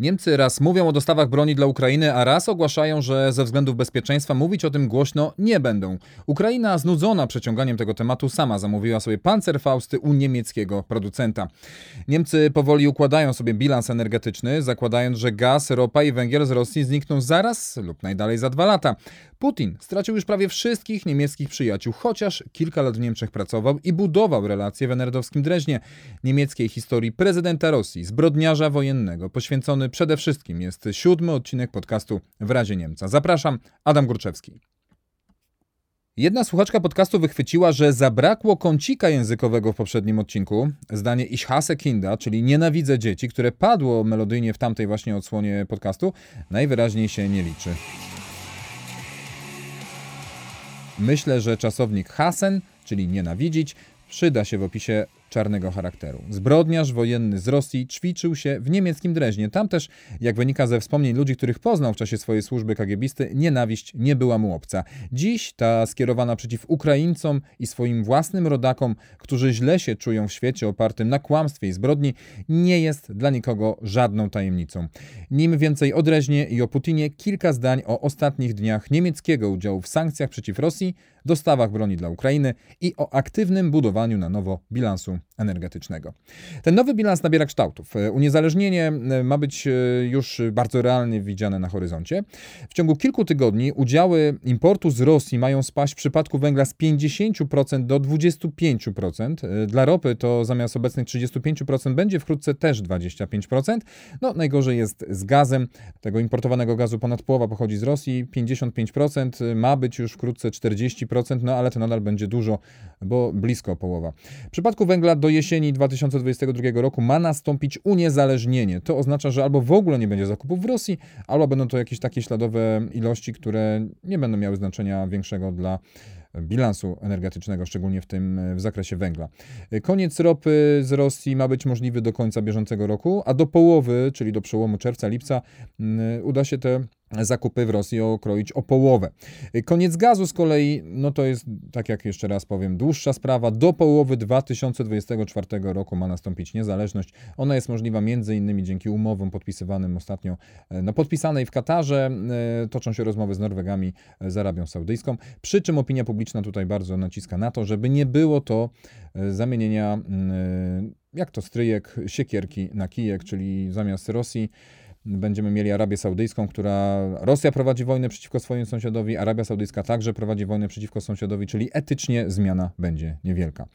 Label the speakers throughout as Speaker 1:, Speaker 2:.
Speaker 1: Niemcy raz mówią o dostawach broni dla Ukrainy, a raz ogłaszają, że ze względów bezpieczeństwa mówić o tym głośno nie będą. Ukraina, znudzona przeciąganiem tego tematu, sama zamówiła sobie Panzerfausty u niemieckiego producenta. Niemcy powoli układają sobie bilans energetyczny, zakładając, że gaz, ropa i węgiel z Rosji znikną zaraz lub najdalej za dwa lata. Putin stracił już prawie wszystkich niemieckich przyjaciół, chociaż kilka lat w Niemczech pracował i budował relacje w enerdowskim Dreźnie. Niemieckiej historii prezydenta Rosji, zbrodniarza wojennego, poświęcony przede wszystkim jest siódmy odcinek podcastu W razie Niemca. Zapraszam, Adam Górczewski. Jedna słuchaczka podcastu wychwyciła, że zabrakło kącika językowego w poprzednim odcinku. Zdanie Ich hasse Kinda, czyli nienawidzę dzieci, które padło melodyjnie w tamtej właśnie odsłonie podcastu, najwyraźniej się nie liczy. Myślę, że czasownik hasen, czyli nienawidzić, przyda się w opisie czarnego charakteru. Zbrodniarz wojenny z Rosji ćwiczył się w niemieckim Dreźnie. Tam też, jak wynika ze wspomnień ludzi, których poznał w czasie swojej służby kagiebisty, nienawiść nie była mu obca. Dziś ta skierowana przeciw Ukraińcom i swoim własnym rodakom, którzy źle się czują w świecie opartym na kłamstwie i zbrodni, nie jest dla nikogo żadną tajemnicą. Nim więcej o Dreźnie i o Putinie, kilka zdań o ostatnich dniach niemieckiego udziału w sankcjach przeciw Rosji, dostawach broni dla Ukrainy i o aktywnym budowaniu na nowo bilansu energetycznego. Ten nowy bilans nabiera kształtów. Uniezależnienie e, ma być e, już bardzo realnie widziane na horyzoncie. W ciągu kilku tygodni udziały importu z Rosji mają spaść w przypadku węgla z 50% do 25%. E, dla ropy to zamiast obecnych 35% będzie wkrótce też 25%. No najgorzej jest z gazem. Tego importowanego gazu ponad połowa pochodzi z Rosji, 55% ma być już wkrótce 40%, no ale to nadal będzie dużo, bo blisko połowa. W przypadku węgla do jesieni 2022 roku ma nastąpić uniezależnienie. To oznacza, że albo w ogóle nie będzie zakupów w Rosji, albo będą to jakieś takie śladowe ilości, które nie będą miały znaczenia większego dla bilansu energetycznego, szczególnie w tym w zakresie węgla. Koniec ropy z Rosji ma być możliwy do końca bieżącego roku, a do połowy, czyli do przełomu czerwca-lipca, mm, uda się te zakupy w Rosji okroić o połowę. Koniec gazu z kolei, no to jest, tak jak jeszcze raz powiem, dłuższa sprawa. Do połowy 2024 roku ma nastąpić niezależność. Ona jest możliwa między innymi dzięki umowom podpisywanym ostatnio, e, no podpisanej w Katarze. E, toczą się rozmowy z Norwegami, e, z Arabią Saudyjską. Przy czym opinia publiczna tutaj bardzo naciska na to, żeby nie było to zamienienia, jak to stryjek, siekierki na kijek, czyli zamiast Rosji Będziemy mieli Arabię Saudyjską, która Rosja prowadzi wojnę przeciwko swoim sąsiadowi, Arabia Saudyjska także prowadzi wojnę przeciwko sąsiadowi, czyli etycznie zmiana będzie niewielka.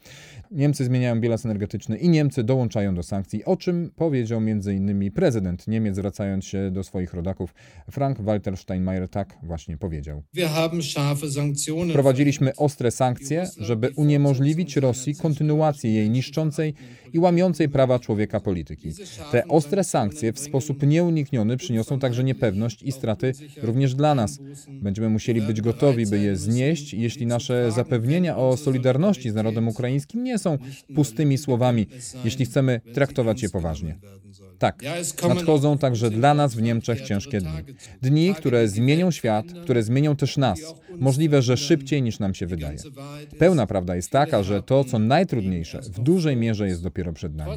Speaker 1: Niemcy zmieniają bilans energetyczny i Niemcy dołączają do sankcji, o czym powiedział m.in. prezydent Niemiec, zwracając się do swoich rodaków. Frank-Walter Steinmeier tak właśnie powiedział. Prowadziliśmy ostre sankcje, żeby uniemożliwić Rosji kontynuację jej niszczącej i łamiącej prawa człowieka polityki. Te ostre sankcje w sposób nieunikniony przyniosą także niepewność i straty również dla nas. Będziemy musieli być gotowi, by je znieść, jeśli nasze zapewnienia o solidarności z narodem ukraińskim nie są pustymi słowami, jeśli chcemy traktować je poważnie. Tak, nadchodzą także dla nas w Niemczech ciężkie dni. Dni, które zmienią świat, które zmienią też nas. Możliwe, że szybciej niż nam się wydaje. Pełna prawda jest taka, że to, co najtrudniejsze, w dużej mierze jest dopiero przed nami.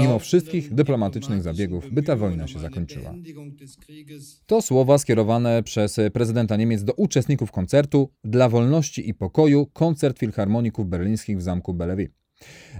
Speaker 1: Mimo wszystkich dyplomatycznych zabiegów, by ta wojna się zakończyła. To słowa skierowane przez prezydenta Niemiec do uczestników koncertu Dla wolności i pokoju koncert filharmoników berlińskich w zamku Bellevue.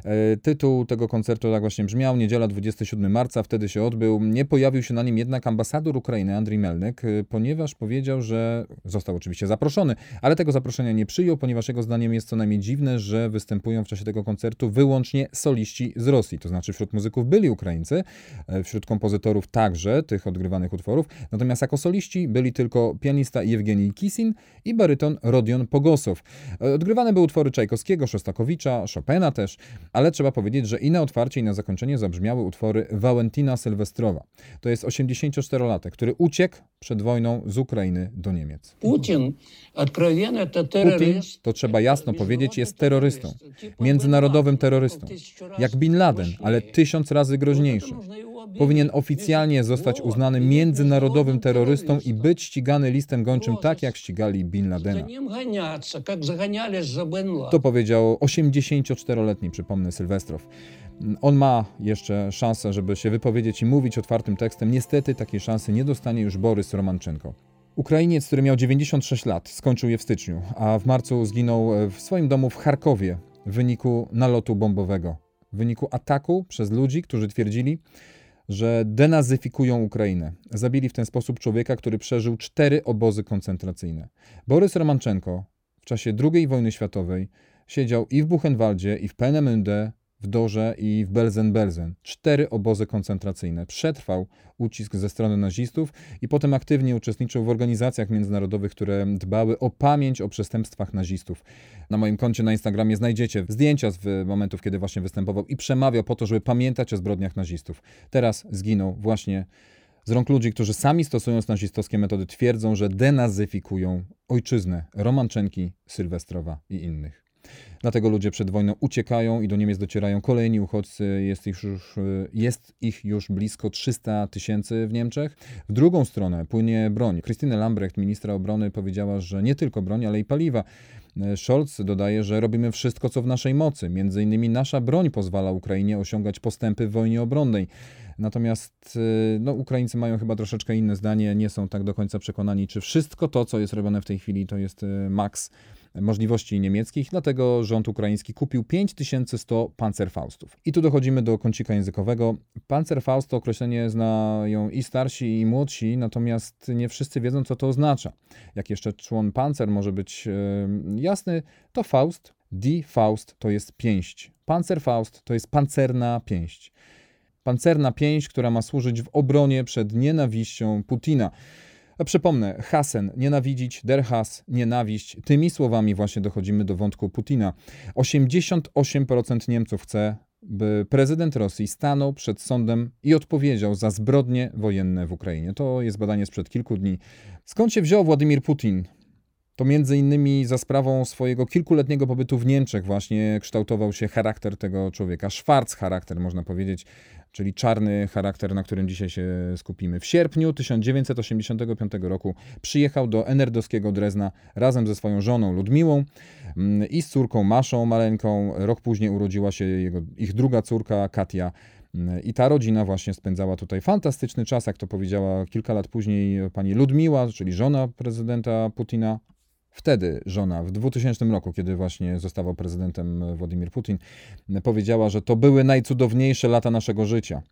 Speaker 1: E, tytuł tego koncertu tak właśnie brzmiał, niedziela 27 marca, wtedy się odbył. Nie pojawił się na nim jednak ambasador Ukrainy, Andrii Melnyk, e, ponieważ powiedział, że został oczywiście zaproszony, ale tego zaproszenia nie przyjął, ponieważ jego zdaniem jest co najmniej dziwne, że występują w czasie tego koncertu wyłącznie soliści z Rosji, to znaczy wśród muzyków byli Ukraińcy, e, wśród kompozytorów także tych odgrywanych utworów, natomiast jako soliści byli tylko pianista Jewgenij Kisin i baryton Rodion Pogosow. Odgrywane były utwory Czajkowskiego, Szostakowicza, Chopina też, ale trzeba powiedzieć, że i na otwarcie, i na zakończenie zabrzmiały utwory Walentina Sylwestrowa. To jest 84-latek, który uciekł przed wojną z Ukrainy do Niemiec.
Speaker 2: Putin,
Speaker 1: Putin, to trzeba jasno powiedzieć, jest terrorystą, międzynarodowym terrorystą, jak Bin Laden, ale tysiąc razy groźniejszy. Powinien oficjalnie zostać uznany międzynarodowym terrorystą i być ścigany listem gończym tak, jak ścigali Bin Ladena. To powiedział 84-letni, przypomnę, Sylwestrow. On ma jeszcze szansę, żeby się wypowiedzieć i mówić otwartym tekstem. Niestety takiej szansy nie dostanie już Borys Romanczenko. Ukrainiec, który miał 96 lat, skończył je w styczniu, a w marcu zginął w swoim domu w Charkowie w wyniku nalotu bombowego, w wyniku ataku przez ludzi, którzy twierdzili, że denazyfikują Ukrainę. Zabili w ten sposób człowieka, który przeżył cztery obozy koncentracyjne. Borys Romanczenko w czasie II wojny światowej siedział i w Buchenwaldzie, i w Peenemünde, w Dorze i w Belzen-Belzen. Cztery obozy koncentracyjne. Przetrwał ucisk ze strony nazistów i potem aktywnie uczestniczył w organizacjach międzynarodowych, które dbały o pamięć o przestępstwach nazistów. Na moim koncie na Instagramie znajdziecie zdjęcia z momentów, kiedy właśnie występował i przemawiał po to, żeby pamiętać o zbrodniach nazistów. Teraz zginął właśnie z rąk ludzi, którzy sami stosując nazistowskie metody twierdzą, że denazyfikują ojczyznę Romanczenki, Sylwestrowa i innych. Dlatego ludzie przed wojną uciekają i do Niemiec docierają kolejni uchodźcy. Jest ich już, jest ich już blisko 300 tysięcy w Niemczech. W drugą stronę płynie broń. Christine Lambrecht, ministra obrony, powiedziała, że nie tylko broń, ale i paliwa. Scholz dodaje, że robimy wszystko, co w naszej mocy. Między innymi nasza broń pozwala Ukrainie osiągać postępy w wojnie obronnej. Natomiast no, Ukraińcy mają chyba troszeczkę inne zdanie, nie są tak do końca przekonani, czy wszystko to, co jest robione w tej chwili, to jest maks możliwości niemieckich, dlatego rząd ukraiński kupił 5100 Panzerfaustów. I tu dochodzimy do kącika językowego. Panzerfaust to określenie znają i starsi, i młodsi, natomiast nie wszyscy wiedzą, co to oznacza. Jak jeszcze człon pancer może być yy, jasny, to Faust, Die Faust to jest pięść. Panzerfaust to jest pancerna pięść. Pancerna pięść, która ma służyć w obronie przed nienawiścią Putina. Przypomnę, Hasen, nienawidzić, der Has, nienawiść. Tymi słowami właśnie dochodzimy do wątku Putina. 88% Niemców chce, by prezydent Rosji stanął przed sądem i odpowiedział za zbrodnie wojenne w Ukrainie. To jest badanie sprzed kilku dni. Skąd się wziął Władimir Putin? To między innymi za sprawą swojego kilkuletniego pobytu w Niemczech właśnie kształtował się charakter tego człowieka. Schwarz charakter, można powiedzieć czyli czarny charakter, na którym dzisiaj się skupimy. W sierpniu 1985 roku przyjechał do enerdowskiego Drezna razem ze swoją żoną Ludmiłą mm, i z córką Maszą maleńką. Rok później urodziła się jego, ich druga córka Katia. Mm, I ta rodzina właśnie spędzała tutaj fantastyczny czas, jak to powiedziała kilka lat później pani Ludmiła, czyli żona prezydenta Putina, Wtedy żona, w 2000 roku, kiedy właśnie zostawał prezydentem Władimir Putin, powiedziała, że to były najcudowniejsze lata naszego życia.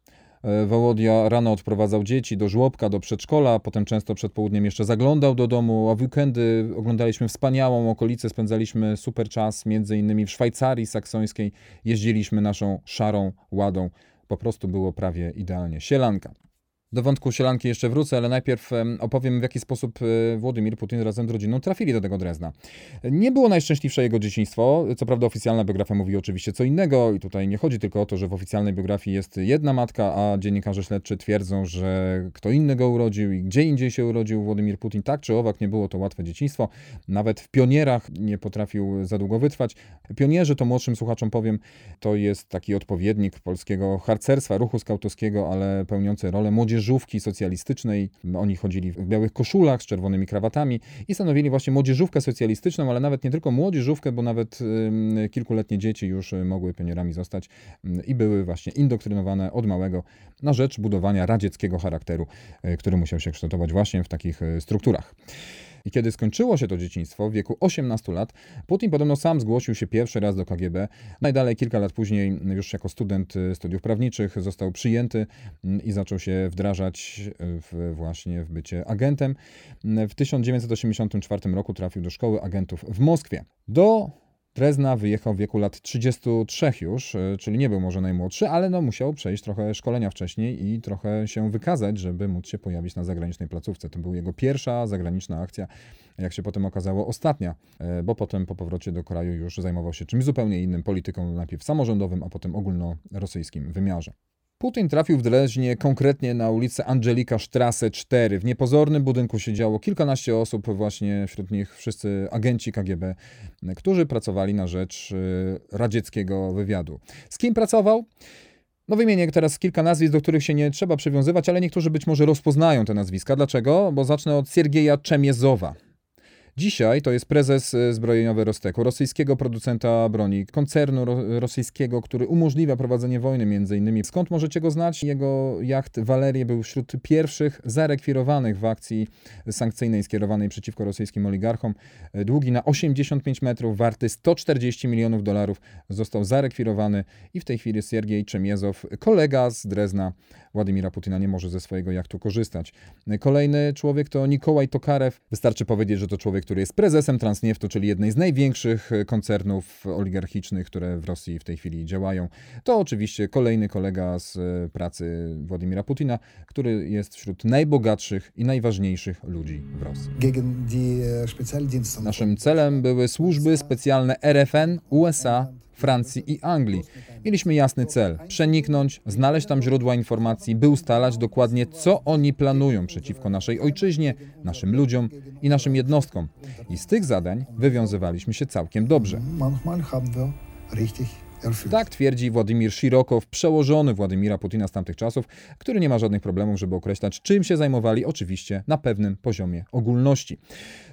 Speaker 1: E, Wołodia rano odprowadzał dzieci do żłobka, do przedszkola, potem często przed południem jeszcze zaglądał do domu, a w weekendy oglądaliśmy wspaniałą okolicę, spędzaliśmy super czas, między innymi w Szwajcarii saksońskiej, jeździliśmy naszą szarą ładą. Po prostu było prawie idealnie. Sielanka. Do wątku sielanki jeszcze wrócę, ale najpierw opowiem, w jaki sposób e, Władimir Putin razem z rodziną trafili do tego Drezna. Nie było najszczęśliwsze jego dzieciństwo. Co prawda oficjalna biografia mówi oczywiście co innego i tutaj nie chodzi tylko o to, że w oficjalnej biografii jest jedna matka, a dziennikarze śledczy twierdzą, że kto inny go urodził i gdzie indziej się urodził Władimir Putin. Tak czy owak nie było to łatwe dzieciństwo. Nawet w pionierach nie potrafił za długo wytrwać. Pionierzy, to młodszym słuchaczom powiem, to jest taki odpowiednik polskiego harcerstwa, ruchu skautowskiego, ale pełniący rolę młodzieży młodzieżówki socjalistycznej. Oni chodzili w białych koszulach z czerwonymi krawatami i stanowili właśnie młodzieżówkę socjalistyczną, ale nawet nie tylko młodzieżówkę, bo nawet kilkuletnie dzieci już y, mogły pionierami zostać i były właśnie indoktrynowane od małego na rzecz budowania radzieckiego charakteru, y, który musiał się kształtować właśnie w takich y, strukturach. I kiedy skończyło się to dzieciństwo w wieku 18 lat, Putin podobno sam zgłosił się pierwszy raz do KGB. Najdalej kilka lat później, już jako student y, studiów prawniczych, został przyjęty mm, i zaczął się wdrażać y, w, właśnie w bycie agentem. W 1984 roku trafił do szkoły agentów w Moskwie. Do Drezna wyjechał w wieku lat 33 już, e, czyli nie był może najmłodszy, ale no musiał przejść trochę szkolenia wcześniej i trochę się wykazać, żeby móc się pojawić na zagranicznej placówce. To była jego pierwsza zagraniczna akcja, jak się potem okazało ostatnia, e, bo potem po powrocie do kraju już zajmował się czymś zupełnie innym, polityką najpierw samorządowym, a potem ogólnorosyjskim wymiarze. Putin trafił w Dreźnie konkretnie na ulicę Angelika Strasse 4. W niepozornym budynku siedziało kilkanaście osób, właśnie wśród nich wszyscy agenci KGB, którzy pracowali na rzecz y, radzieckiego wywiadu. Z kim pracował? No wymienię teraz kilka nazwisk, do których się nie trzeba przywiązywać, ale niektórzy być może rozpoznają te nazwiska. Dlaczego? Bo zacznę od Siergieja Czemiezowa. Dzisiaj to jest prezes e, zbrojeniowy Rosteku, rosyjskiego producenta broni, koncernu ro rosyjskiego, który umożliwia prowadzenie wojny między innymi. Skąd możecie go znać? Jego jacht Walerie był wśród pierwszych zarekwirowanych w akcji sankcyjnej skierowanej przeciwko rosyjskim oligarchom. E, długi na 85 metrów, warty 140 milionów dolarów, został zarekwirowany i w tej chwili Siergiej Czemiezow, kolega z Drezna Władimira Putina, nie może ze swojego jachtu korzystać. Kolejny człowiek to Nikołaj Tokarew. Wystarczy powiedzieć, że to człowiek, który jest prezesem Transnieftu, czyli jednej z największych koncernów oligarchicznych, które w Rosji w tej chwili działają. To oczywiście kolejny kolega z e, pracy Władimira Putina, który jest wśród najbogatszych i najważniejszych ludzi w Rosji.
Speaker 2: E,
Speaker 1: Naszym celem były służby specjalne RFN, USA, Francji i Anglii. Mieliśmy jasny cel: przeniknąć, znaleźć tam źródła informacji, by ustalać dokładnie, co oni planują przeciwko naszej ojczyźnie, naszym ludziom i naszym jednostkom. I z tych zadań wywiązywaliśmy się całkiem dobrze. Tak twierdzi Władimir Szirokow, przełożony Władimira Putina z tamtych czasów, który nie ma żadnych problemów, żeby określać, czym się zajmowali, oczywiście na pewnym poziomie ogólności.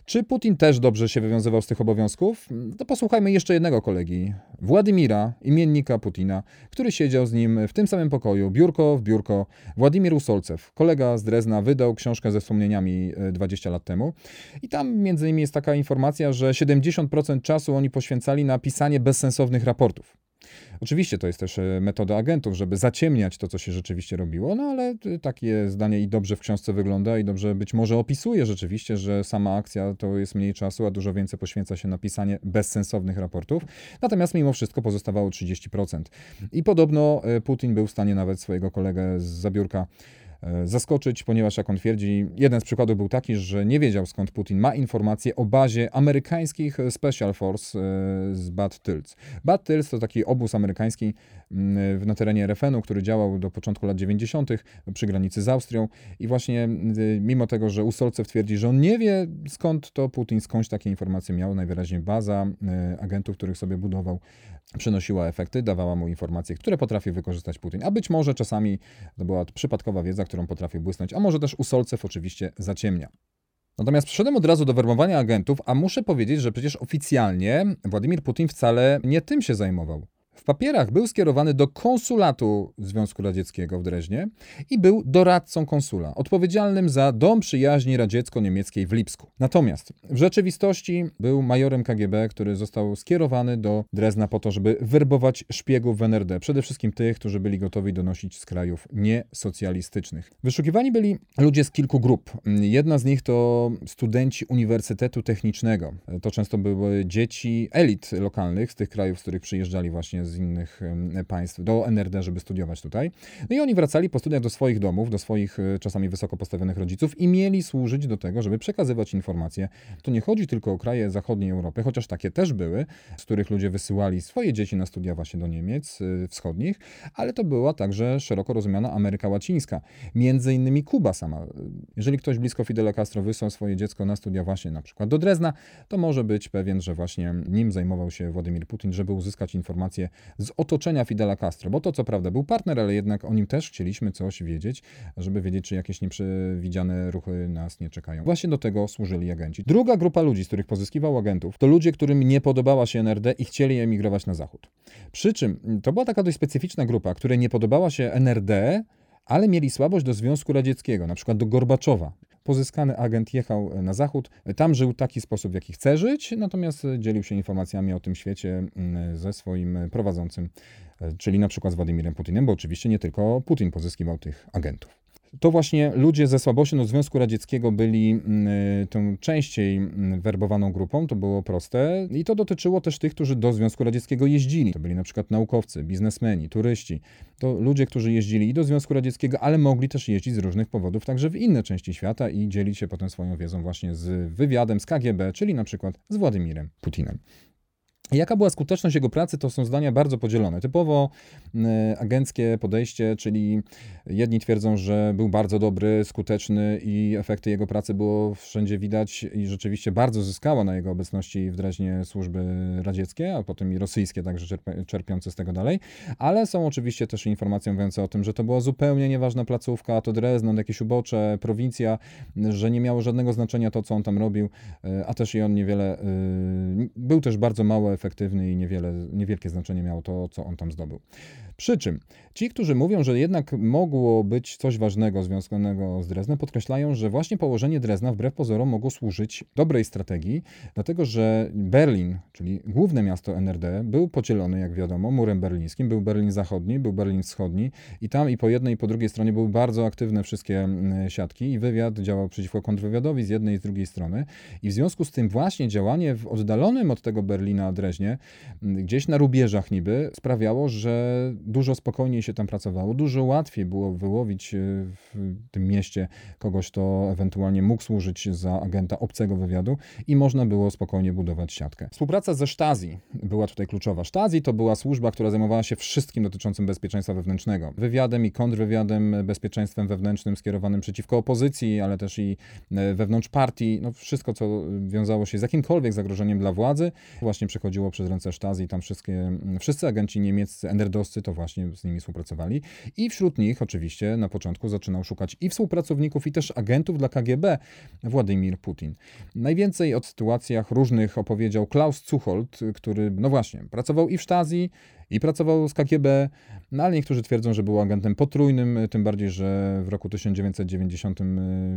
Speaker 1: Czy Putin też dobrze się wywiązywał z tych obowiązków? To posłuchajmy jeszcze jednego kolegi, Władimira, imiennika Putina, który siedział z nim w tym samym pokoju, biurko w biurko. Władimir Usolcew, kolega z Drezna, wydał książkę ze wspomnieniami 20 e, lat temu. I tam między innymi jest taka informacja, że 70% czasu oni poświęcali na pisanie bezsensownych raportów. Oczywiście to jest też e, metoda agentów, żeby zaciemniać to, co się rzeczywiście robiło, no ale takie zdanie i dobrze w książce wygląda i dobrze być może opisuje rzeczywiście, że sama akcja to jest mniej czasu, a dużo więcej poświęca się na pisanie bezsensownych raportów. Natomiast mimo wszystko pozostawało 30%. I podobno e, Putin był w stanie nawet swojego kolegę z zabiórka E, zaskoczyć, ponieważ jak on twierdzi, jeden z przykładów był taki, że nie wiedział skąd Putin ma informacje o bazie amerykańskich Special Force e, z Bad Tils. Bad Tils to taki obóz amerykański mm, na terenie RFN-u, który działał do początku lat 90. przy granicy z Austrią i właśnie mimo tego, że Usolcew twierdzi, że on nie wie skąd to Putin skądś takie informacje miał, najwyraźniej baza e, agentów, których sobie budował, przynosiła efekty, dawała mu informacje, które potrafi wykorzystać Putin. A być może czasami to była przypadkowa wiedza, którą potrafił błysnąć, a może też Usolcew oczywiście zaciemnia. Natomiast przyszedłem od razu do werbowania agentów, a muszę powiedzieć, że przecież oficjalnie Władimir Putin wcale nie tym się zajmował. Papierach był skierowany do konsulatu Związku Radzieckiego w Dreźnie i był doradcą konsula, odpowiedzialnym za Dom Przyjaźni Radziecko-Niemieckiej w Lipsku. Natomiast w rzeczywistości był majorem KGB, który został skierowany do Drezna po to, żeby werbować szpiegów w NRD, przede wszystkim tych, którzy byli gotowi donosić z krajów niesocjalistycznych. Wyszukiwani byli ludzie z kilku grup. Jedna z nich to studenci Uniwersytetu Technicznego. To często były dzieci elit lokalnych z tych krajów, z których przyjeżdżali właśnie z innych państw do NRD, żeby studiować tutaj. No i oni wracali po studiach do swoich domów, do swoich e, czasami wysoko postawionych rodziców i mieli służyć do tego, żeby przekazywać informacje. To nie chodzi tylko o kraje zachodniej Europy, chociaż takie też były, z których ludzie wysyłali swoje dzieci na studia właśnie do Niemiec e, wschodnich, ale to była także szeroko rozumiana Ameryka Łacińska, między innymi Kuba sama. Jeżeli ktoś blisko Fidela Castro wysłał swoje dziecko na studia właśnie na przykład do Drezna, to może być pewien, że właśnie nim zajmował się Władimir Putin, żeby uzyskać informacje z otoczenia Fidela Castro, bo to co prawda był partner, ale jednak o nim też chcieliśmy coś wiedzieć, żeby wiedzieć, czy jakieś nieprzewidziane ruchy nas nie czekają. Właśnie do tego służyli agenci. Druga grupa ludzi, z których pozyskiwał agentów, to ludzie, którym nie podobała się NRD i chcieli emigrować na zachód. Przy czym to była taka dość specyficzna grupa, której nie podobała się NRD, ale mieli słabość do Związku Radzieckiego, na przykład do Gorbaczowa pozyskany agent jechał na zachód. Tam żył taki sposób, w jaki chce żyć, natomiast dzielił się informacjami o tym świecie mm, ze swoim prowadzącym, czyli na przykład z Władimirem Putinem, bo oczywiście nie tylko Putin pozyskiwał tych agentów to właśnie ludzie ze słabością do Związku Radzieckiego byli mm, y, tą częściej mm, werbowaną grupą, to było proste i to dotyczyło też tych, którzy do Związku Radzieckiego jeździli. To byli na przykład naukowcy, biznesmeni, turyści. To ludzie, którzy jeździli i do Związku Radzieckiego, ale mogli też jeździć z różnych powodów także w inne części świata i dzielić się potem swoją wiedzą właśnie z wywiadem, z KGB, czyli na przykład z Władimirem Putinem. Jaka była skuteczność jego pracy, to są zdania bardzo podzielone. Typowo y, agenckie podejście, czyli jedni twierdzą, że był bardzo dobry, skuteczny i efekty jego pracy było wszędzie widać i rzeczywiście bardzo zyskała na jego obecności w Dreźnie służby radzieckie, a potem i rosyjskie, także czerpiące z tego dalej. Ale są oczywiście też informacje mówiące o tym, że to była zupełnie nieważna placówka, to Drezno, jakieś ubocze, prowincja, że nie miało żadnego znaczenia to, co on tam robił, y, a też i on niewiele, y, był też bardzo mało efektywny i niewiele, niewielkie znaczenie miało to, co on tam zdobył. Przy czym ci, którzy mówią, że jednak mogło być coś ważnego związanego z Dreznem, podkreślają, że właśnie położenie Drezna wbrew pozorom mogło służyć dobrej strategii, dlatego że Berlin, czyli główne miasto NRD, był podzielony, jak wiadomo, murem berlińskim. Był Berlin Zachodni, był Berlin Wschodni i tam i po jednej i po drugiej stronie były bardzo aktywne wszystkie siatki i wywiad działał przeciwko kontrwywiadowi z jednej i z drugiej strony. I w związku z tym właśnie działanie w oddalonym od tego Berlina Dreźnie, gdzieś na rubieżach niby, sprawiało, że dużo spokojniej się tam pracowało, dużo łatwiej było wyłowić e, w tym mieście kogoś, kto ewentualnie mógł służyć za agenta obcego wywiadu i można było spokojnie budować siatkę. Współpraca ze Stasi była tutaj kluczowa. Stasi to była służba, która zajmowała się wszystkim dotyczącym bezpieczeństwa wewnętrznego. Wywiadem i kontrwywiadem, bezpieczeństwem wewnętrznym skierowanym przeciwko opozycji, ale też i e, wewnątrz partii. No wszystko, co wiązało się z jakimkolwiek zagrożeniem dla władzy, właśnie przechodziło przez ręce Stasi. Tam wszystkie, wszyscy agenci niemieccy, NRD-owscy to właśnie z nimi współpracowali. I wśród nich oczywiście na początku zaczynał szukać i współpracowników, i też agentów dla KGB Władimir Putin. Najwięcej o sytuacjach różnych opowiedział Klaus Zuchold, który, no właśnie, pracował i w Stasi, i pracował z KGB, no ale niektórzy twierdzą, że był agentem potrójnym, tym bardziej, że w roku 1990 y,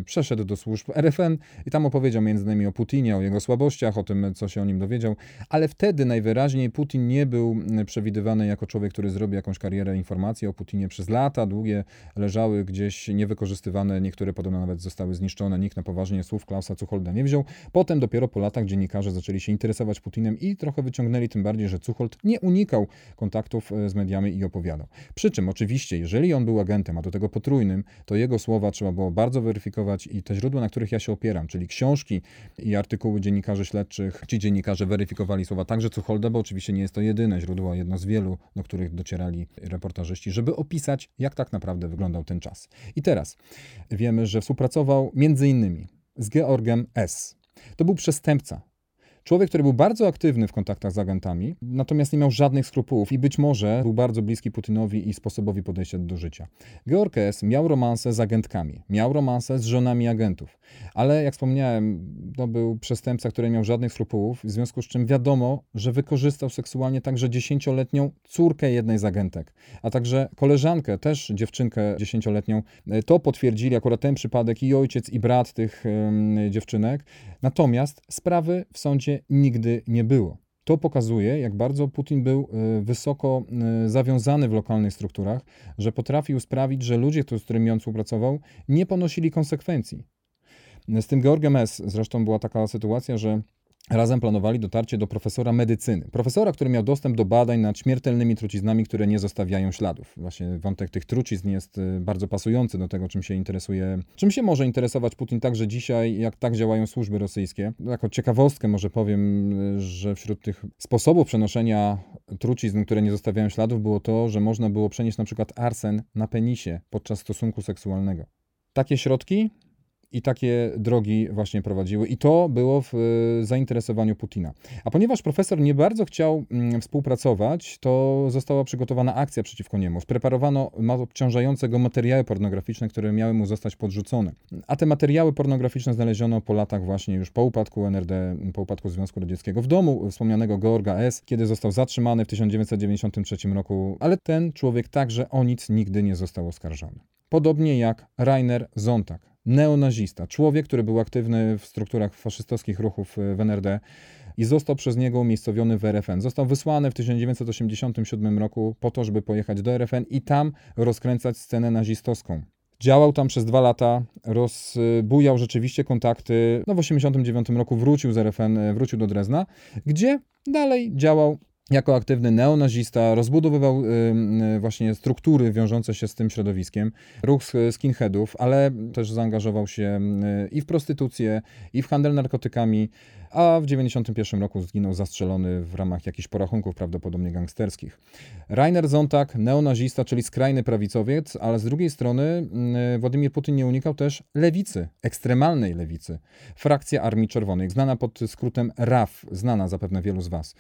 Speaker 1: przeszedł do służb RFN i tam opowiedział m.in. o Putinie, o jego słabościach, o tym, co się o nim dowiedział, ale wtedy najwyraźniej Putin nie był y, przewidywany jako człowiek, który zrobi jakąś karierę informacji o Putinie przez lata, długie leżały gdzieś niewykorzystywane, niektóre podobno nawet zostały zniszczone, nikt na poważnie słów Klausa Cucholda nie wziął. Potem dopiero po latach dziennikarze zaczęli się interesować Putinem i trochę wyciągnęli, tym bardziej, że Cuchold nie unikał kontaktów e, z mediami i opowiadał. Przy czym oczywiście, jeżeli on był agentem, a do tego potrójnym, to jego słowa trzeba było bardzo weryfikować i te źródła, na których ja się opieram, czyli książki i artykuły dziennikarzy śledczych, ci dziennikarze weryfikowali słowa także Cucholda, bo oczywiście nie jest to jedyne źródło, jedno z wielu, do których docierali reportażyści, żeby opisać, jak tak naprawdę wyglądał ten czas. I teraz wiemy, że współpracował między innymi z Georgem S. To był przestępca, Człowiek, który był bardzo aktywny w kontaktach z agentami, natomiast nie miał żadnych skrupułów i być może był bardzo bliski Putinowi i sposobowi podejścia do życia. Georg S. miał romanse z agentkami, miał romanse z żonami agentów, ale jak wspomniałem, to był przestępca, który nie miał żadnych skrupułów, w związku z czym wiadomo, że wykorzystał seksualnie także dziesięcioletnią córkę jednej z agentek, a także koleżankę, też dziewczynkę dziesięcioletnią. To potwierdzili akurat ten przypadek i ojciec, i brat tych dziewczynek. Natomiast sprawy w sądzie nigdy nie było. To pokazuje, jak bardzo Putin był e, wysoko e, zawiązany w lokalnych strukturach, że potrafił sprawić, że ludzie, z którymi on współpracował, nie ponosili konsekwencji. Z tym Georgiem S. zresztą była taka sytuacja, że Razem planowali dotarcie do profesora medycyny. Profesora, który miał dostęp do badań nad śmiertelnymi truciznami, które nie zostawiają śladów. Właśnie wątek tych trucizn jest y, bardzo pasujący do tego, czym się interesuje, czym się może interesować Putin także dzisiaj, jak tak działają służby rosyjskie. Jako ciekawostkę może powiem, y, że wśród tych sposobów przenoszenia trucizn, które nie zostawiają śladów, było to, że można było przenieść na przykład arsen na penisie podczas stosunku seksualnego. Takie środki i takie drogi właśnie prowadziły. I to było w e, zainteresowaniu Putina. A ponieważ profesor nie bardzo chciał mm, współpracować, to została przygotowana akcja przeciwko niemu. Spreparowano obciążające go materiały pornograficzne, które miały mu zostać podrzucone. A te materiały pornograficzne znaleziono po latach właśnie już po upadku NRD, po upadku Związku Radzieckiego w domu wspomnianego Georga S., kiedy został zatrzymany w 1993 roku, ale ten człowiek także o nic nigdy nie został oskarżony. Podobnie jak Rainer Zontag, neonazista, człowiek, który był aktywny w strukturach faszystowskich ruchów e, w NRD i został przez niego umiejscowiony w RFN. Został wysłany w 1987 roku po to, żeby pojechać do RFN i tam rozkręcać scenę nazistowską. Działał tam przez dwa lata, rozbujał rzeczywiście kontakty. No w 1989 roku wrócił z RFN, e, wrócił do Drezna, gdzie dalej działał jako aktywny neonazista rozbudowywał właśnie struktury wiążące się z tym środowiskiem, ruch skinheadów, ale też zaangażował się i w prostytucję, i w handel narkotykami, a w 1991 roku zginął zastrzelony w ramach jakichś porachunków, prawdopodobnie gangsterskich. Rainer Zontag, neonazista, czyli skrajny prawicowiec, ale z drugiej strony Władimir Putin nie unikał też lewicy, ekstremalnej lewicy. Frakcja Armii Czerwonej, znana pod skrótem RAF, znana zapewne wielu z Was.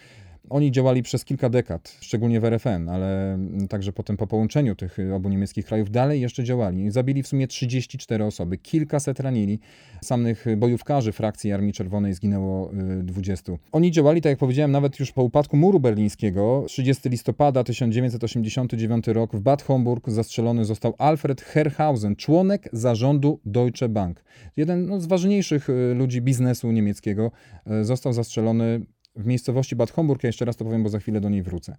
Speaker 1: Oni działali przez kilka dekad, szczególnie w RFN, ale także potem po połączeniu tych obu niemieckich krajów dalej jeszcze działali. Zabili w sumie 34 osoby, kilkaset ranili. Samych bojówkarzy frakcji Armii Czerwonej zginęło 20. Y, Oni działali, tak jak powiedziałem, nawet już po upadku muru berlińskiego. 30 listopada 1989 rok w Bad Homburg zastrzelony został Alfred Herrhausen, członek zarządu Deutsche Bank. Jeden no, z ważniejszych y, ludzi biznesu niemieckiego y, został zastrzelony w miejscowości Bad Homburg. Ja jeszcze raz to powiem, bo za chwilę do niej wrócę.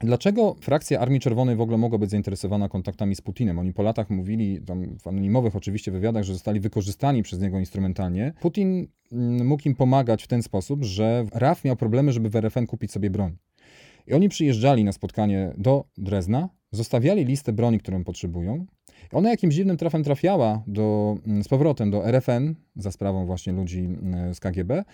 Speaker 1: Dlaczego frakcja Armii Czerwonej w ogóle mogła być zainteresowana kontaktami z Putinem? Oni po latach mówili, tam w anonimowych oczywiście wywiadach, że zostali wykorzystani przez niego instrumentalnie. Putin mm, mógł im pomagać w ten sposób, że RAF miał problemy, żeby w RFN kupić sobie broń. I oni przyjeżdżali na spotkanie do Drezna, zostawiali listę broni, którą potrzebują. Ona jakimś dziwnym trafem trafiała do, mm, z powrotem do RFN, za sprawą właśnie ludzi z KGB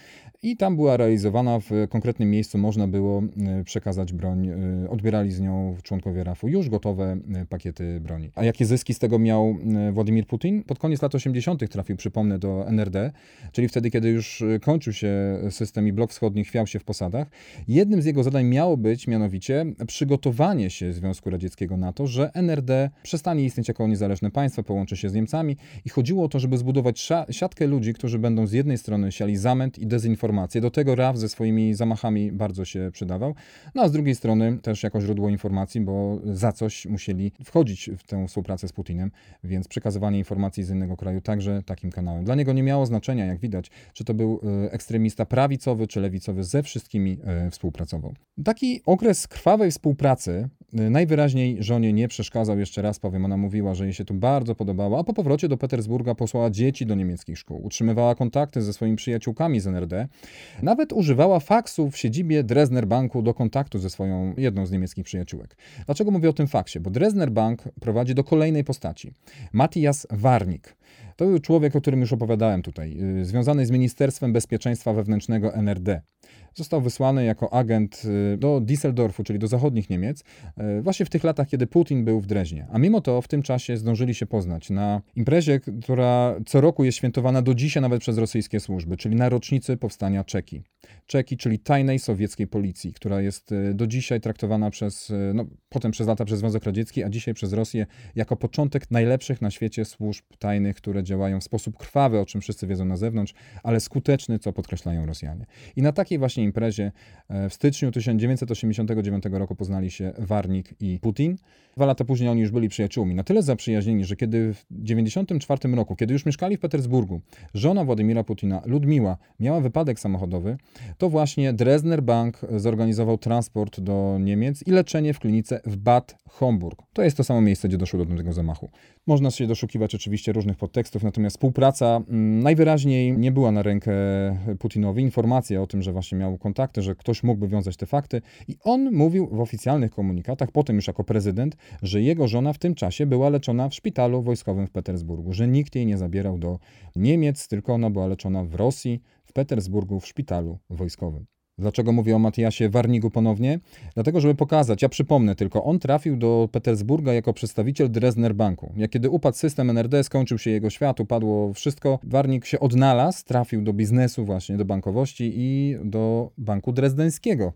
Speaker 1: i tam była realizowana w konkretnym miejscu, można było przekazać broń, e, odbierali z nią członkowie RAF-u już gotowe pakiety broni. A jakie zyski z tego miał Władimir Putin? Pod koniec lat 80. trafił, przypomnę, do NRD, czyli wtedy, kiedy już kończył się system i blok wschodni chwiał się w posadach. Jednym z jego zadań miało być mianowicie przygotowanie się Związku Radzieckiego na to, że NRD przestanie istnieć jako niezależne państwo, połączy się z Niemcami i chodziło o to, żeby zbudować siatkę ludzi, którzy będą z jednej strony siali zamęt i dezinformację. Do tego RAF ze swoimi zamachami bardzo się przydawał, no a z drugiej strony też jako źródło informacji, bo za coś musieli wchodzić w tę współpracę z Putinem, więc przekazywanie informacji z innego kraju także takim kanałem. Dla niego nie miało znaczenia, jak widać, czy to był e, ekstremista prawicowy czy lewicowy, ze wszystkimi e, współpracował. Taki okres krwawej współpracy najwyraźniej żonie nie przeszkadzał, jeszcze raz powiem, ona mówiła, że jej się to bardzo podobało, a po powrocie do Petersburga posłała dzieci do niemieckich szkół utrzymywała kontakty ze swoimi przyjaciółkami z NRD, nawet używała faksu w siedzibie Dresdner Banku do kontaktu ze swoją jedną z niemieckich przyjaciółek. Dlaczego mówię o tym faksie? Bo Dresdner Bank prowadzi do kolejnej postaci. Matthias Warnik. To był człowiek, o którym już opowiadałem tutaj, y, związany z Ministerstwem Bezpieczeństwa Wewnętrznego NRD. Został wysłany jako agent y, do Düsseldorfu, czyli do zachodnich Niemiec, y, właśnie w tych latach, kiedy Putin był w Dreźnie. A mimo to w tym czasie zdążyli się poznać na imprezie, która co roku jest świętowana do dzisiaj nawet przez rosyjskie służby, czyli na rocznicy powstania Czeki. Czeki, czyli tajnej sowieckiej policji, która jest do dzisiaj traktowana przez, no, potem przez lata przez Związek Radziecki, a dzisiaj przez Rosję jako początek najlepszych na świecie służb tajnych, które działają w sposób krwawy, o czym wszyscy wiedzą na zewnątrz, ale skuteczny, co podkreślają Rosjanie. I na takiej właśnie imprezie e, w styczniu 1989 roku poznali się Warnik i Putin. Dwa lata później oni już byli przyjaciółmi. Na tyle zaprzyjaźnieni, że kiedy w 1994 roku, kiedy już mieszkali w Petersburgu, żona Władimira Putina, Ludmiła, miała wypadek samochodowy, to właśnie Dresdner Bank zorganizował transport do Niemiec i leczenie w klinice w Bad Homburg. To jest to samo miejsce, gdzie doszło do tego zamachu. Można się doszukiwać oczywiście różnych podtekstów, natomiast współpraca mm, najwyraźniej nie była na rękę Putinowi. Informacja o tym, że właśnie miał kontakty, że ktoś mógłby wiązać te fakty i on mówił w oficjalnych komunikatach, potem już jako prezydent, że jego żona w tym czasie była leczona w szpitalu wojskowym w Petersburgu, że nikt jej nie zabierał do Niemiec, tylko ona była leczona w Rosji, w Petersburgu, w szpitalu wojskowym. Dlaczego mówię o Matiasie Warnigu ponownie? Dlatego, żeby pokazać, ja przypomnę tylko, on trafił do Petersburga jako przedstawiciel Dresdner Banku. Jak kiedy upadł system NRD, skończył się jego świat, upadło wszystko, Warnik się odnalazł, trafił do biznesu właśnie, do bankowości i do Banku Drezdeńskiego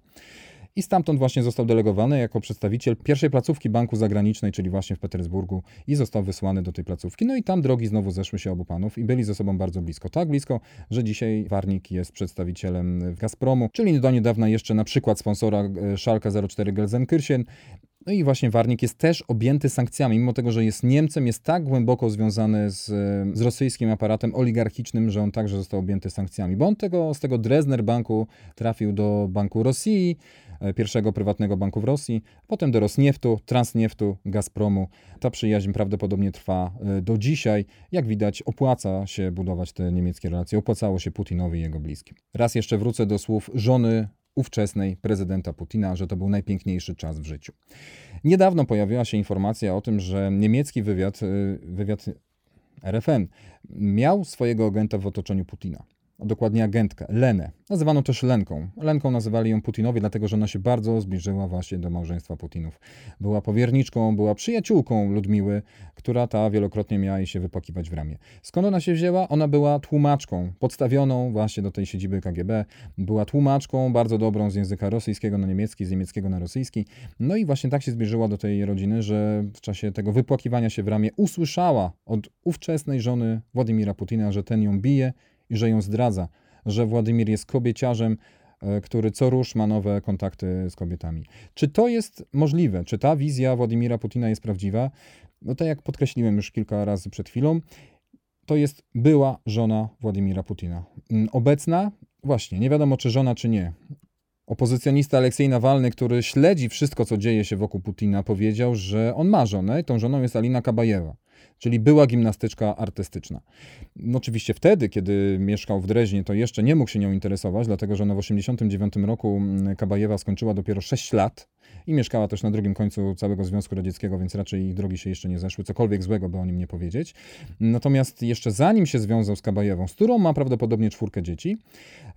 Speaker 1: i stamtąd właśnie został delegowany jako przedstawiciel pierwszej placówki banku zagranicznej, czyli właśnie w Petersburgu i został wysłany do tej placówki. No i tam drogi znowu zeszły się obu panów i byli ze sobą bardzo blisko. Tak blisko, że dzisiaj Warnik jest przedstawicielem Gazpromu, czyli do niedawna jeszcze na przykład sponsora e, Schalke 04 Gelsenkirchen. No i właśnie Warnik jest też objęty sankcjami, mimo tego, że jest Niemcem, jest tak głęboko związany z, z rosyjskim aparatem oligarchicznym, że on także został objęty sankcjami, bo on tego, z tego Dresdner Banku trafił do Banku Rosji, E, pierwszego prywatnego banku w Rosji, potem do Rosnieftu, Transnieftu, Gazpromu. Ta przyjaźń prawdopodobnie trwa e, do dzisiaj. Jak widać, opłaca się budować te niemieckie relacje, opłacało się Putinowi i jego bliskim. Raz jeszcze wrócę do słów żony ówczesnej prezydenta Putina, że to był najpiękniejszy czas w życiu. Niedawno pojawiła się informacja o tym, że niemiecki wywiad, y, wywiad RFN miał swojego agenta w otoczeniu Putina dokładnie agentkę, Lenę. Nazywano też Lenką. Lenką nazywali ją Putinowi, dlatego że ona się bardzo zbliżyła właśnie do małżeństwa Putinów. Była powierniczką, była przyjaciółką Ludmiły, która ta wielokrotnie miała jej się wypakiwać w ramię. Skąd ona się wzięła? Ona była tłumaczką, podstawioną właśnie do tej siedziby KGB. Była tłumaczką bardzo dobrą z języka rosyjskiego na niemiecki, z niemieckiego na rosyjski. No i właśnie tak się zbliżyła do tej rodziny, że w czasie tego wypłakiwania się w ramię usłyszała od ówczesnej żony Władimira Putina, że ten ją bije że ją zdradza, że Władimir jest kobieciarzem, e, który co rusz ma nowe kontakty z kobietami. Czy to jest możliwe? Czy ta wizja Władimira Putina jest prawdziwa? No tak jak podkreśliłem już kilka razy przed chwilą, to jest była żona Władimira Putina. Mm, obecna? Właśnie, nie wiadomo czy żona, czy nie. Opozycjonista Aleksiej Nawalny, który śledzi wszystko, co dzieje się wokół Putina, powiedział, że on ma żonę i tą żoną jest Alina Kabajewa czyli była gimnastyczka artystyczna. No oczywiście wtedy, kiedy mieszkał w Dreźnie, to jeszcze nie mógł się nią interesować, dlatego że ona w 1989 roku mm, Kabajewa skończyła dopiero 6 lat i mieszkała też na drugim końcu całego Związku Radzieckiego, więc raczej ich drogi się jeszcze nie zeszły, cokolwiek złego by o nim nie powiedzieć. Natomiast jeszcze zanim się związał z Kabajewą, z którą ma prawdopodobnie czwórkę dzieci,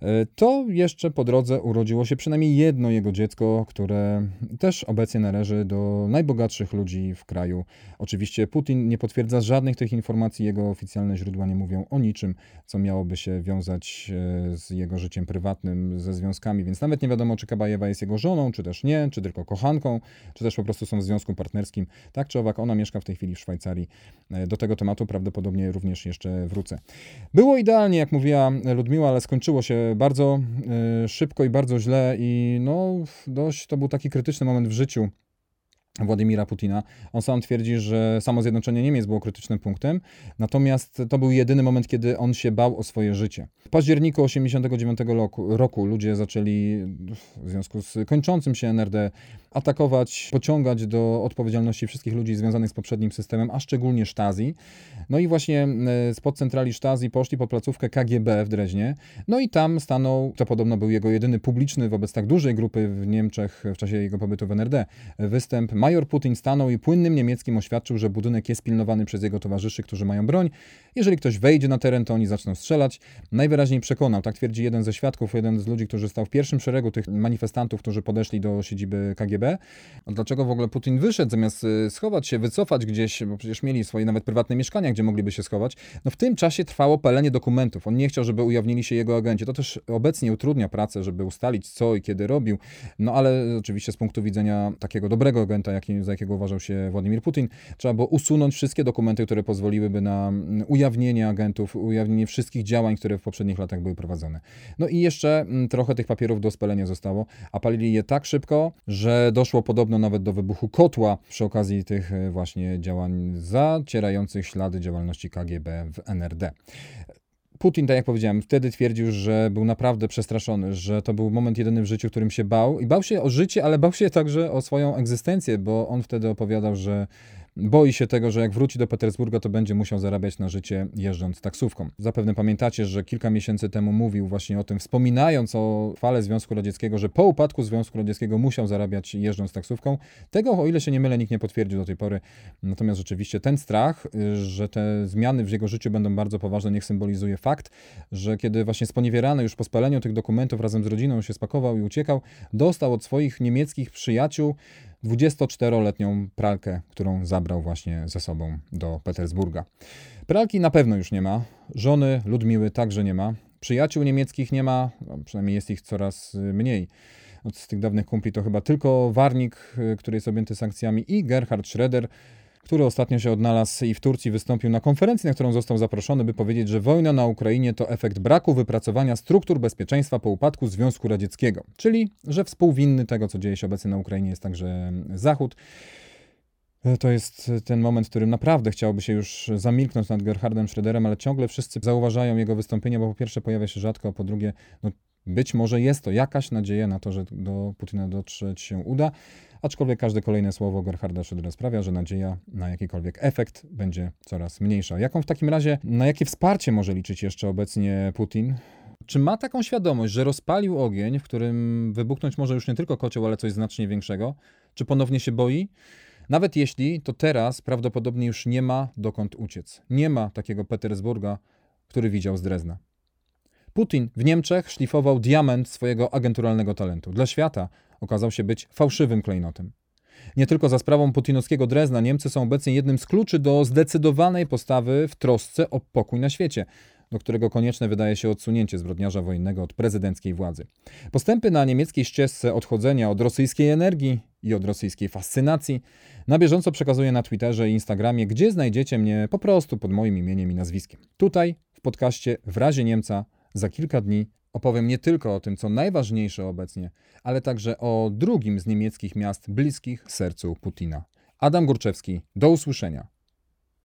Speaker 1: e, to jeszcze po drodze urodziło się przynajmniej jedno jego dziecko, które też obecnie należy do najbogatszych ludzi w kraju. Oczywiście Putin nie potwierdza żadnych tych informacji, jego oficjalne źródła nie mówią o niczym, co miałoby się wiązać e, z jego życiem prywatnym, ze związkami, więc nawet nie wiadomo, czy Kabajewa jest jego żoną, czy też nie, czy tylko kochanką, czy też po prostu są w związku partnerskim. Tak czy owak, ona mieszka w tej chwili w Szwajcarii. E, do tego tematu prawdopodobnie również jeszcze wrócę. Było idealnie, jak mówiła Ludmiła, ale skończyło się bardzo e, szybko i bardzo źle i no dość to był taki krytyczny moment w życiu Władimira Putina. On sam twierdzi, że samo zjednoczenie Niemiec było krytycznym punktem, natomiast to był jedyny moment, kiedy on się bał o swoje życie. W październiku 1989 roku, roku ludzie zaczęli w związku z kończącym się NRD atakować, pociągać do odpowiedzialności wszystkich ludzi związanych z poprzednim systemem, a szczególnie Stasi. No i właśnie e, spod centrali Stasi poszli pod placówkę KGB w Dreźnie. No i tam stanął, to podobno był jego jedyny publiczny wobec tak dużej grupy w Niemczech w czasie jego pobytu w NRD, występ Major Putin stanął i płynnym niemieckim oświadczył, że budynek jest pilnowany przez jego towarzyszy, którzy mają broń. Jeżeli ktoś wejdzie na teren, to oni zaczną strzelać. Najwyraźniej przekonał, tak twierdzi jeden ze świadków, jeden z ludzi, którzy stał w pierwszym szeregu tych manifestantów, którzy podeszli do siedziby KGB. A dlaczego w ogóle Putin wyszedł, zamiast y, schować się, wycofać gdzieś, bo przecież mieli swoje nawet prywatne mieszkania, gdzie mogliby się schować. No w tym czasie trwało palenie dokumentów. On nie chciał, żeby ujawnili się jego agenci. To też obecnie utrudnia pracę, żeby ustalić co i kiedy robił. No ale oczywiście z punktu widzenia takiego dobrego agenta, jakim, za jakiego uważał się Władimir Putin, trzeba było usunąć wszystkie dokumenty, które pozwoliłyby na mm, ujawnienie agentów, ujawnienie wszystkich działań, które w poprzednich latach były prowadzone. No i jeszcze mm, trochę tych papierów do spalenia zostało, a palili je tak szybko, że doszło podobno nawet do wybuchu kotła przy okazji tych e, właśnie działań zacierających ślady działalności KGB w NRD. Putin, tak jak powiedziałem, wtedy twierdził, że był naprawdę przestraszony, że to był moment jedyny w życiu, którym się bał. I bał się o życie, ale bał się także o swoją egzystencję, bo on wtedy opowiadał, że Boi się tego, że jak wróci do Petersburga, to będzie musiał zarabiać na życie jeżdżąc taksówką. Zapewne pamiętacie, że kilka miesięcy temu mówił właśnie o tym, wspominając o fale Związku Radzieckiego, że po upadku Związku Radzieckiego musiał zarabiać jeżdżąc taksówką. Tego, o ile się nie mylę, nikt nie potwierdził do tej pory. Natomiast rzeczywiście ten strach, że te zmiany w jego życiu będą bardzo poważne, niech symbolizuje fakt, że kiedy właśnie sponiewierany już po spaleniu tych dokumentów razem z rodziną się spakował i uciekał, dostał od swoich niemieckich przyjaciół 24-letnią pralkę, którą zabrał właśnie ze sobą do Petersburga. Pralki na pewno już nie ma, żony Ludmiły także nie ma, przyjaciół niemieckich nie ma, no przynajmniej jest ich coraz mniej. Od tych dawnych kumpli to chyba tylko Warnik, który jest objęty sankcjami i Gerhard Schroeder, który ostatnio się odnalazł i w Turcji wystąpił na konferencji, na którą został zaproszony, by powiedzieć, że wojna na Ukrainie to efekt braku wypracowania struktur bezpieczeństwa po upadku Związku Radzieckiego, czyli że współwinny tego, co dzieje się obecnie na Ukrainie, jest także Zachód. To jest ten moment, w którym naprawdę chciałoby się już zamilknąć nad Gerhardem Schröderem, ale ciągle wszyscy zauważają jego wystąpienie, bo po pierwsze pojawia się rzadko, a po drugie, no, być może jest to jakaś nadzieja na to, że do Putina dotrzeć się uda aczkolwiek każde kolejne słowo Gerharda Schrödera sprawia, że nadzieja na jakikolwiek efekt będzie coraz mniejsza. Jaką w takim razie, na jakie wsparcie może liczyć jeszcze obecnie Putin? Czy ma taką świadomość, że rozpalił ogień, w którym wybuchnąć może już nie tylko kocioł, ale coś znacznie większego? Czy ponownie się boi? Nawet jeśli, to teraz prawdopodobnie już nie ma dokąd uciec. Nie ma takiego Petersburga, który widział z Drezna. Putin w Niemczech szlifował diament swojego agenturalnego talentu. Dla świata okazał się być fałszywym klejnotem. Nie tylko za sprawą putinowskiego Drezna Niemcy są obecnie jednym z kluczy do zdecydowanej postawy w trosce o pokój na świecie, do którego konieczne wydaje się odsunięcie zbrodniarza wojennego od prezydenckiej władzy. Postępy na niemieckiej ścieżce odchodzenia od rosyjskiej energii i od rosyjskiej fascynacji na bieżąco przekazuję na Twitterze i Instagramie, gdzie znajdziecie mnie po prostu pod moim imieniem i nazwiskiem. Tutaj w podcaście W razie Niemca za kilka dni opowiem nie tylko o tym, co najważniejsze obecnie, ale także o drugim z niemieckich miast bliskich sercu Putina. Adam Górczewski, do usłyszenia.